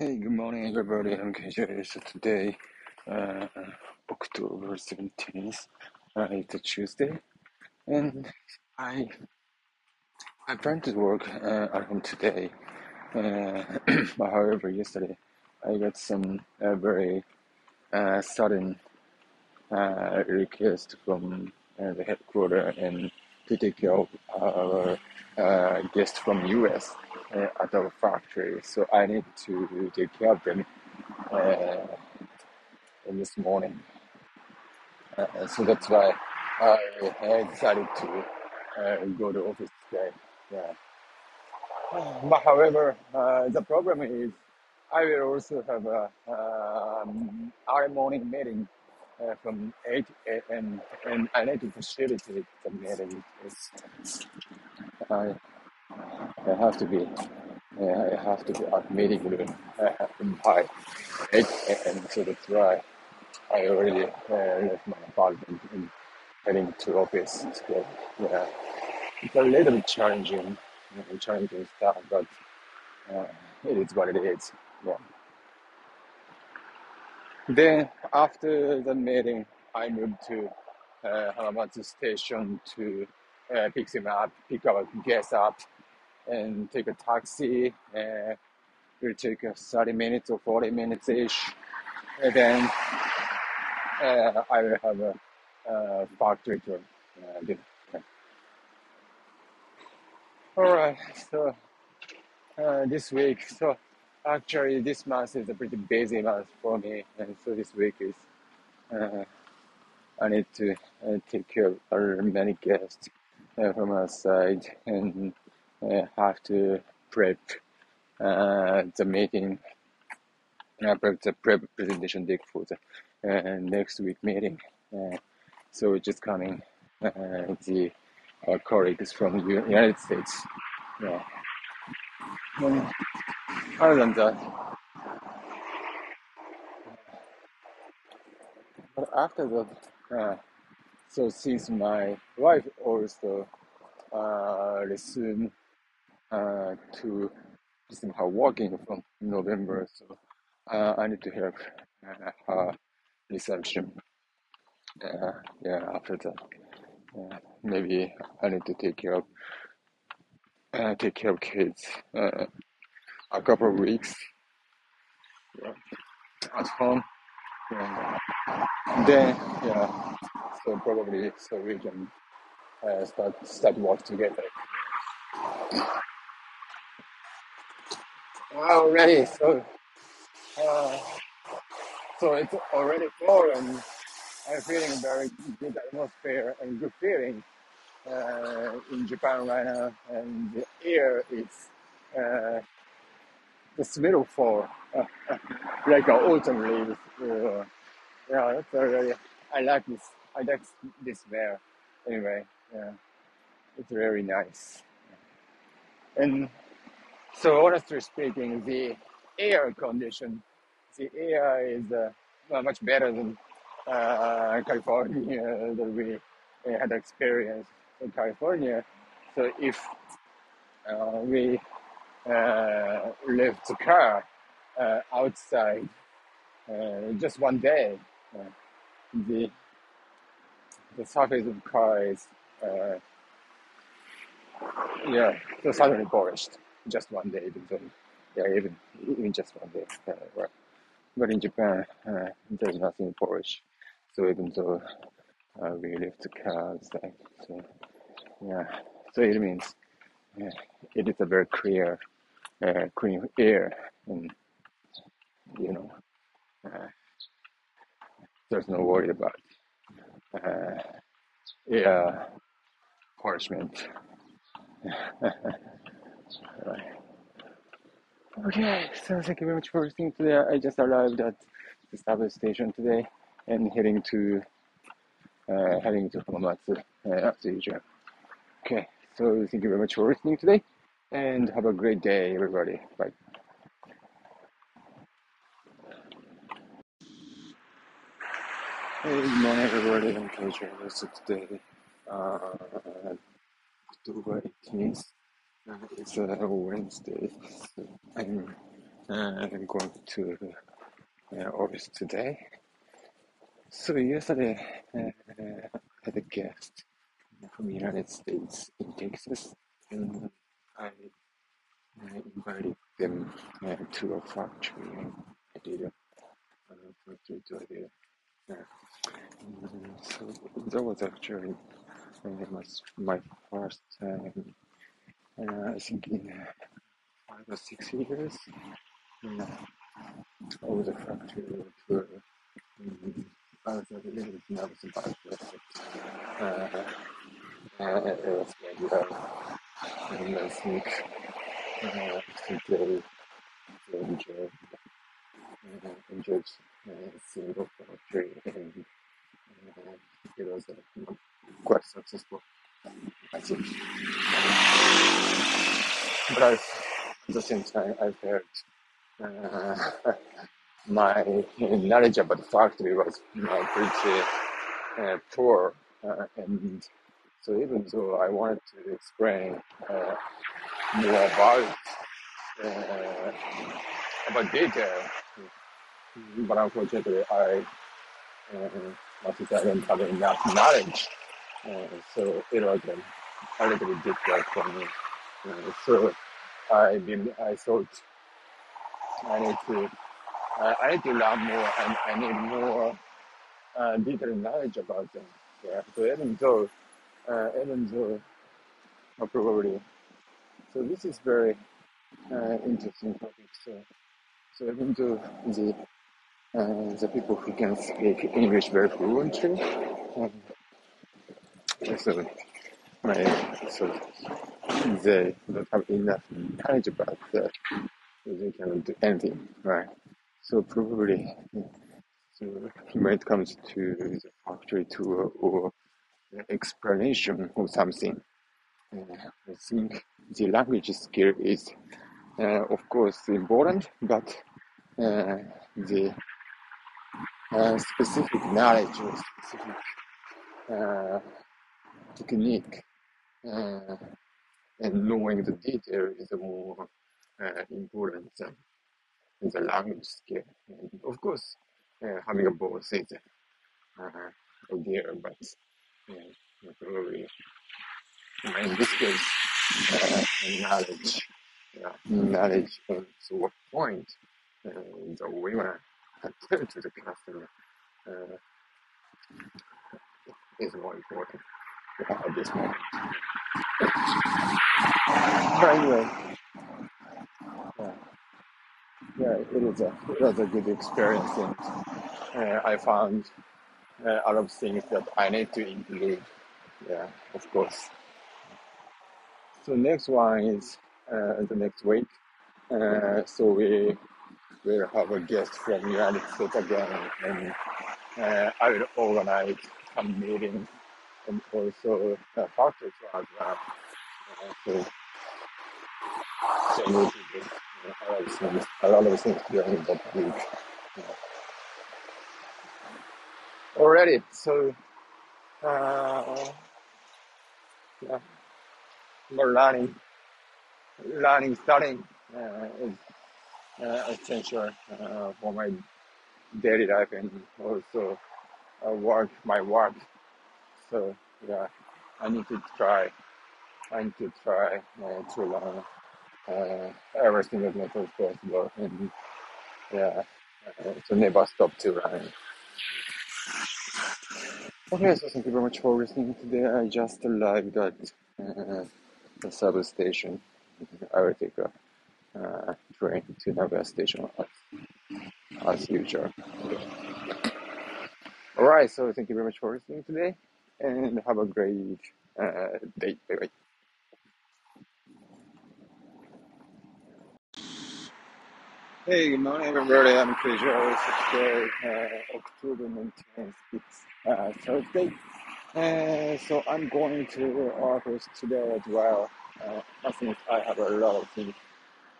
Hey, good morning, everybody. I'm KJ. So today, uh, October 17th, uh, it's a Tuesday, and I I plan to work uh, at home today. Uh, however, yesterday I got some uh, very uh, sudden uh, request from uh, the headquarters and our uh, guests from US uh, at our factory. So I need to take care of them uh, this morning. So that's why I, I decided to go to office today. Yeah. But however, the problem is I will also have a um, early morning meeting uh, from 8 a.m. and I need to facilitate the meeting. I, I have to be uh, I have to be at meeting room uh, by 8 a.m. So that's why I already uh, left my apartment and heading to office today. Yeah, it's a little bit challenging, uh, challenging stuff, but uh, it is what it is. Yeah. Then after the meeting, I moved to uh, Hamamatsu station to uh, pick him up, pick our guests up, and take a taxi. Uh, will take uh, 30 minutes or 40 minutes ish. And then uh, I will have a factory tour. Uh. All right. So uh, this week, so actually this month is a pretty busy month for me, and so this week is uh, I need to uh, take care of many guests uh, from outside and uh, have to prep uh, the meeting, uh, prep the prep presentation deck for the uh, next week meeting. So it's just coming the colleagues from the United States. Yeah. Other than that, but after that, uh, so since my wife also uh, resumed uh, to somehow working from November, so uh, I need to help uh, her reception. Uh, yeah, after that, uh, maybe I need to take care of uh, take care of kids uh, a couple of weeks yeah, at home. Yeah. Then yeah, so probably so we can uh, start start work together. Already, so uh, so it's already fall and I'm feeling very good atmosphere and good feeling uh, in Japan right now, and the air is uh, the smell uh, like autumn leaves. Uh, yeah, that's very. I like this. I like this smell. Anyway, yeah, it's very nice. And so, honestly speaking, the air condition, the air is uh, much better than uh, California that we had experienced in California. So if uh, we uh, left the car uh, outside uh, just one day, uh, the the surface of the car is uh, yeah, so suddenly polished just one day. Even yeah, even even just one day. Uh, right. But in Japan, uh, there's nothing polished. So even though uh, we left the car outside, so yeah, so it means yeah, it is a very clear, uh, clean air, and you know, uh, there's no worry about uh, air. Right. Okay, so thank you very much for listening today. I just arrived at the subway station today and heading to uh, heading to Hamamatsu uh, usual. Okay, so thank you very much for listening today and have a great day, everybody. Bye. Hey, good morning, everybody. I'm KJ. So today, uh, October 18th, uh, it's uh, Wednesday. I'm uh, I'm going to uh, office today. So yesterday, uh, I had a guest from the United States in Texas, and I, I invited them uh, to a factory. I did a uh, factory tour there. Uh, so that was actually uh, my, my first time, uh, I think in uh, five or six years. Uh, I was a factory tour. Mm, I was a little bit nervous about that. Uh, uh, it was maybe uh, and I think, uh, I think they, they enjoyed, uh, enjoyed uh, seeing the factory and uh, it was uh, quite successful, I think. But I've, at the same time, I felt uh, my knowledge about the factory was uh, pretty uh, poor, uh, and so even though I wanted to explain uh, more about uh, about detail, but unfortunately I uh, I don't have enough knowledge, uh, so it was a little bit difficult for me. Uh, so I been I thought I need to uh, I need to learn more and I need more detailed knowledge about them. Yeah. So even though uh, uh, probably so this is very uh, interesting topic. So so even to the uh, the people who can speak English very fluently, um, so my so they don't have enough knowledge about that, they cannot do anything, right? So probably, so when it comes to the factory tour or explanation or something, uh, I think the language skill is, uh, of course, important, but uh, the specific knowledge or specific technique and knowing the detail is more uh, important than the language skill. And of course, uh, having a both is uh, ideal, but uh, probably in this case, uh, knowledge, yeah, knowledge and to what point uh, the women attend to the customer uh, is more important at this moment. But anyway, yeah, yeah, it was a it was a good experience, and uh, I found uh, of things that I need to include. Yeah, of course. So next one is uh, the next week. Uh, so we will have a guest from United States again, and uh, I will organize some meetings and also a tour as well. Uh, so so of things, a lot of things during that week. Yeah. Alrighty, so uh, yeah, more learning, learning, studying uh, is uh, essential uh, for my daily life and also uh, work, my work. So yeah, I need to try. I need to try uh, to learn uh, everything as much as possible, and yeah, uh, to never stop to learn. Okay, so thank you very much for listening today. I just arrived at uh, the substation. I will take a uh, train to Nagoya Station as, as usual. Alright, so thank you very much for listening today and have a great uh, day. Bye bye. Hey, good morning, everybody. I'm. It's today, uh, October 19th. It's uh, Thursday. Uh, so I'm going to office today as well. Uh, I think I have a lot of things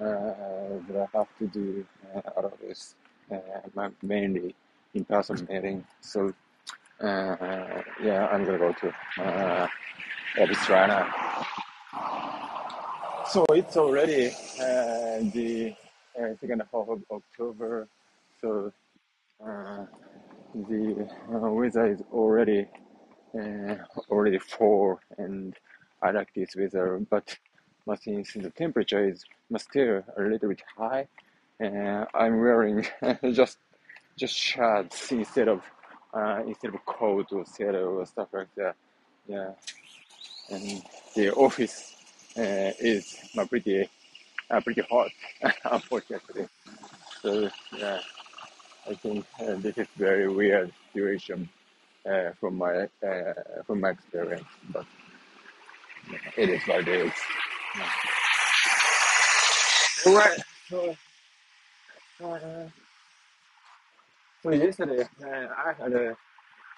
uh, that I have to do uh, out of this, uh, mainly in-person meeting. So uh, yeah, I'm gonna go to uh, office right now. So it's already uh, the uh, second half of October. So uh, the uh, weather is already uh, already fall, and I like this weather. But but since the temperature is still a little bit high, uh, I'm wearing just just shirts instead of uh, instead of coat or sweater or stuff like that. Yeah, and the office uh, is pretty uh, pretty hot, unfortunately. So yeah, I think uh, this is very weird situation uh, from my uh, from my experience, but it is what it is. Yeah. All right. So, so yesterday uh, I had a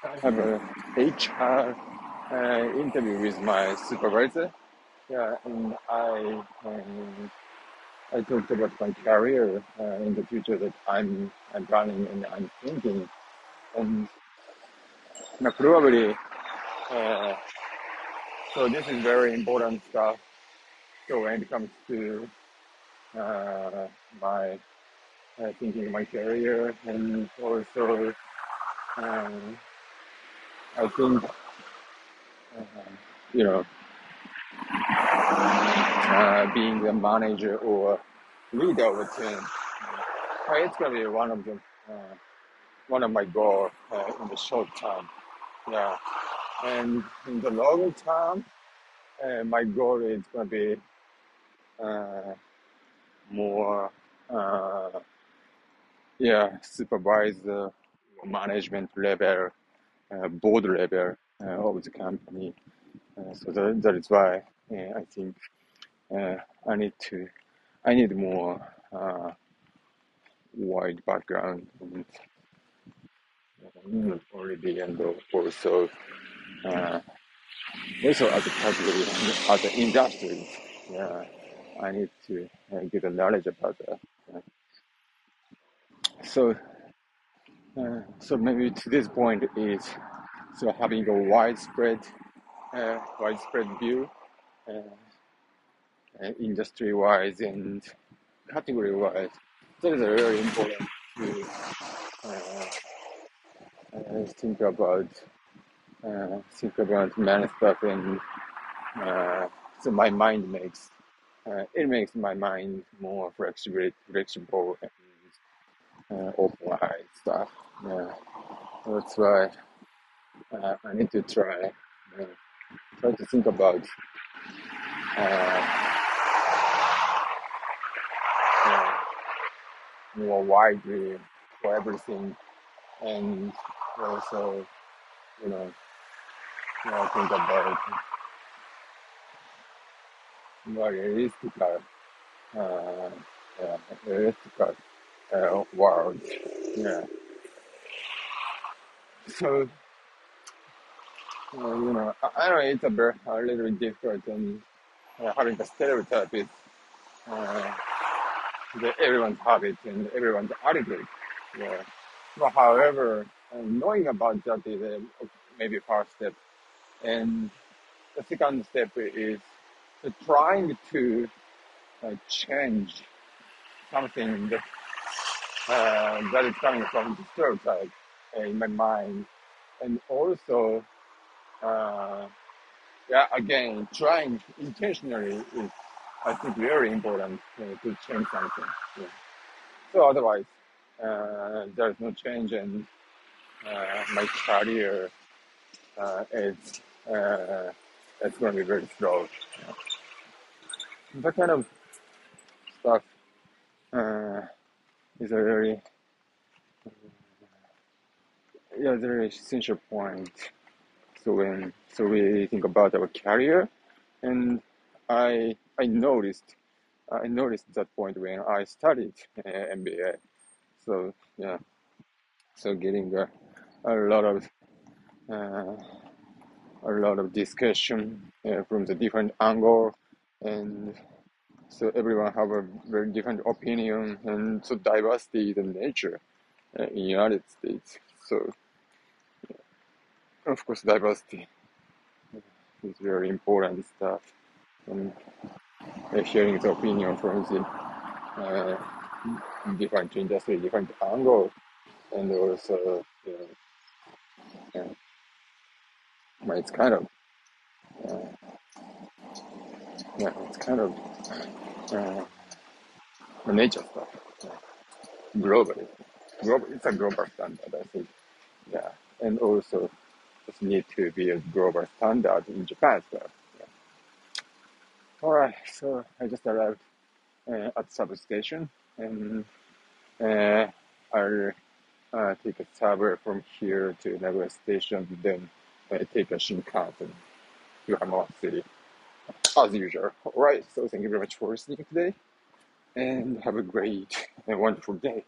I have a HR uh, interview with my supervisor. Yeah, and I um, I talked about my career uh, in the future that I'm I'm planning and I'm thinking, and uh, probably uh, so this is very important stuff. So when it comes to uh, my uh, thinking my career and also um, I think uh, you know uh, being a manager or leader of a team. Uh, it's gonna be one of the uh, one of my goals uh, in the short term. Yeah, and in the long term, uh, my goal is gonna be uh, more yeah supervisor, management level, board level of the company. So that, that is why I think uh, I need to I need more uh, wide background and not already and also uh, also as a category as an industry. Yeah, I need to uh, get a knowledge about that. So uh, so maybe to this point is so having a widespread uh, widespread view. Uh, industry wise and category wise. That is very important to uh, uh, think about uh, think about many stuff and uh, so my mind makes uh, it makes my mind more flexible flexible and uh, open eyed stuff. Yeah. That's why I need to try try to think about uh, more widely for everything and also you know, you know think about more realistic uh, yeah, realistic uh, world. Yeah. So uh, you know, I, I know it's a, bit, a little bit different and uh, having a stereotype is uh, the, everyone's habit and everyone's attitude. Yeah. But however, knowing about that is uh, maybe first step, and the second step is trying to uh, change something that uh, that is coming from the stereotype uh, in my mind, and also, uh, yeah, again, trying intentionally is, I think, very important uh, to change something. Yeah. So otherwise, uh, there's no change, and uh, my career uh, is uh, it's going to be very slow. That kind of stuff uh, is a very yeah very essential point. So when so we think about our career, and I I noticed I noticed that point when I studied uh, MBA. So yeah, so getting a, a lot of uh, a lot of discussion uh, from the different angle, and so everyone have a very different opinion, and so diversity is the nature uh, in United States. So of course diversity is very important stuff, and uh, hearing the opinion from the uh, different industry, different angle, and also, know, yeah, it's kind of, uh, yeah, it's kind of uh, nature stuff, yeah, globally. Global, it's a global standard, I think. Yeah, and also just need to be a global standard in Japan as well. Yeah. All right, so I just arrived uh, at substation, and uh, I'll uh, take a subway from here to Nagoya Station, then uh, take a Shinkansen to Hamamatsu City, as usual. All right, so thank you very much for listening today, and have a great and wonderful day.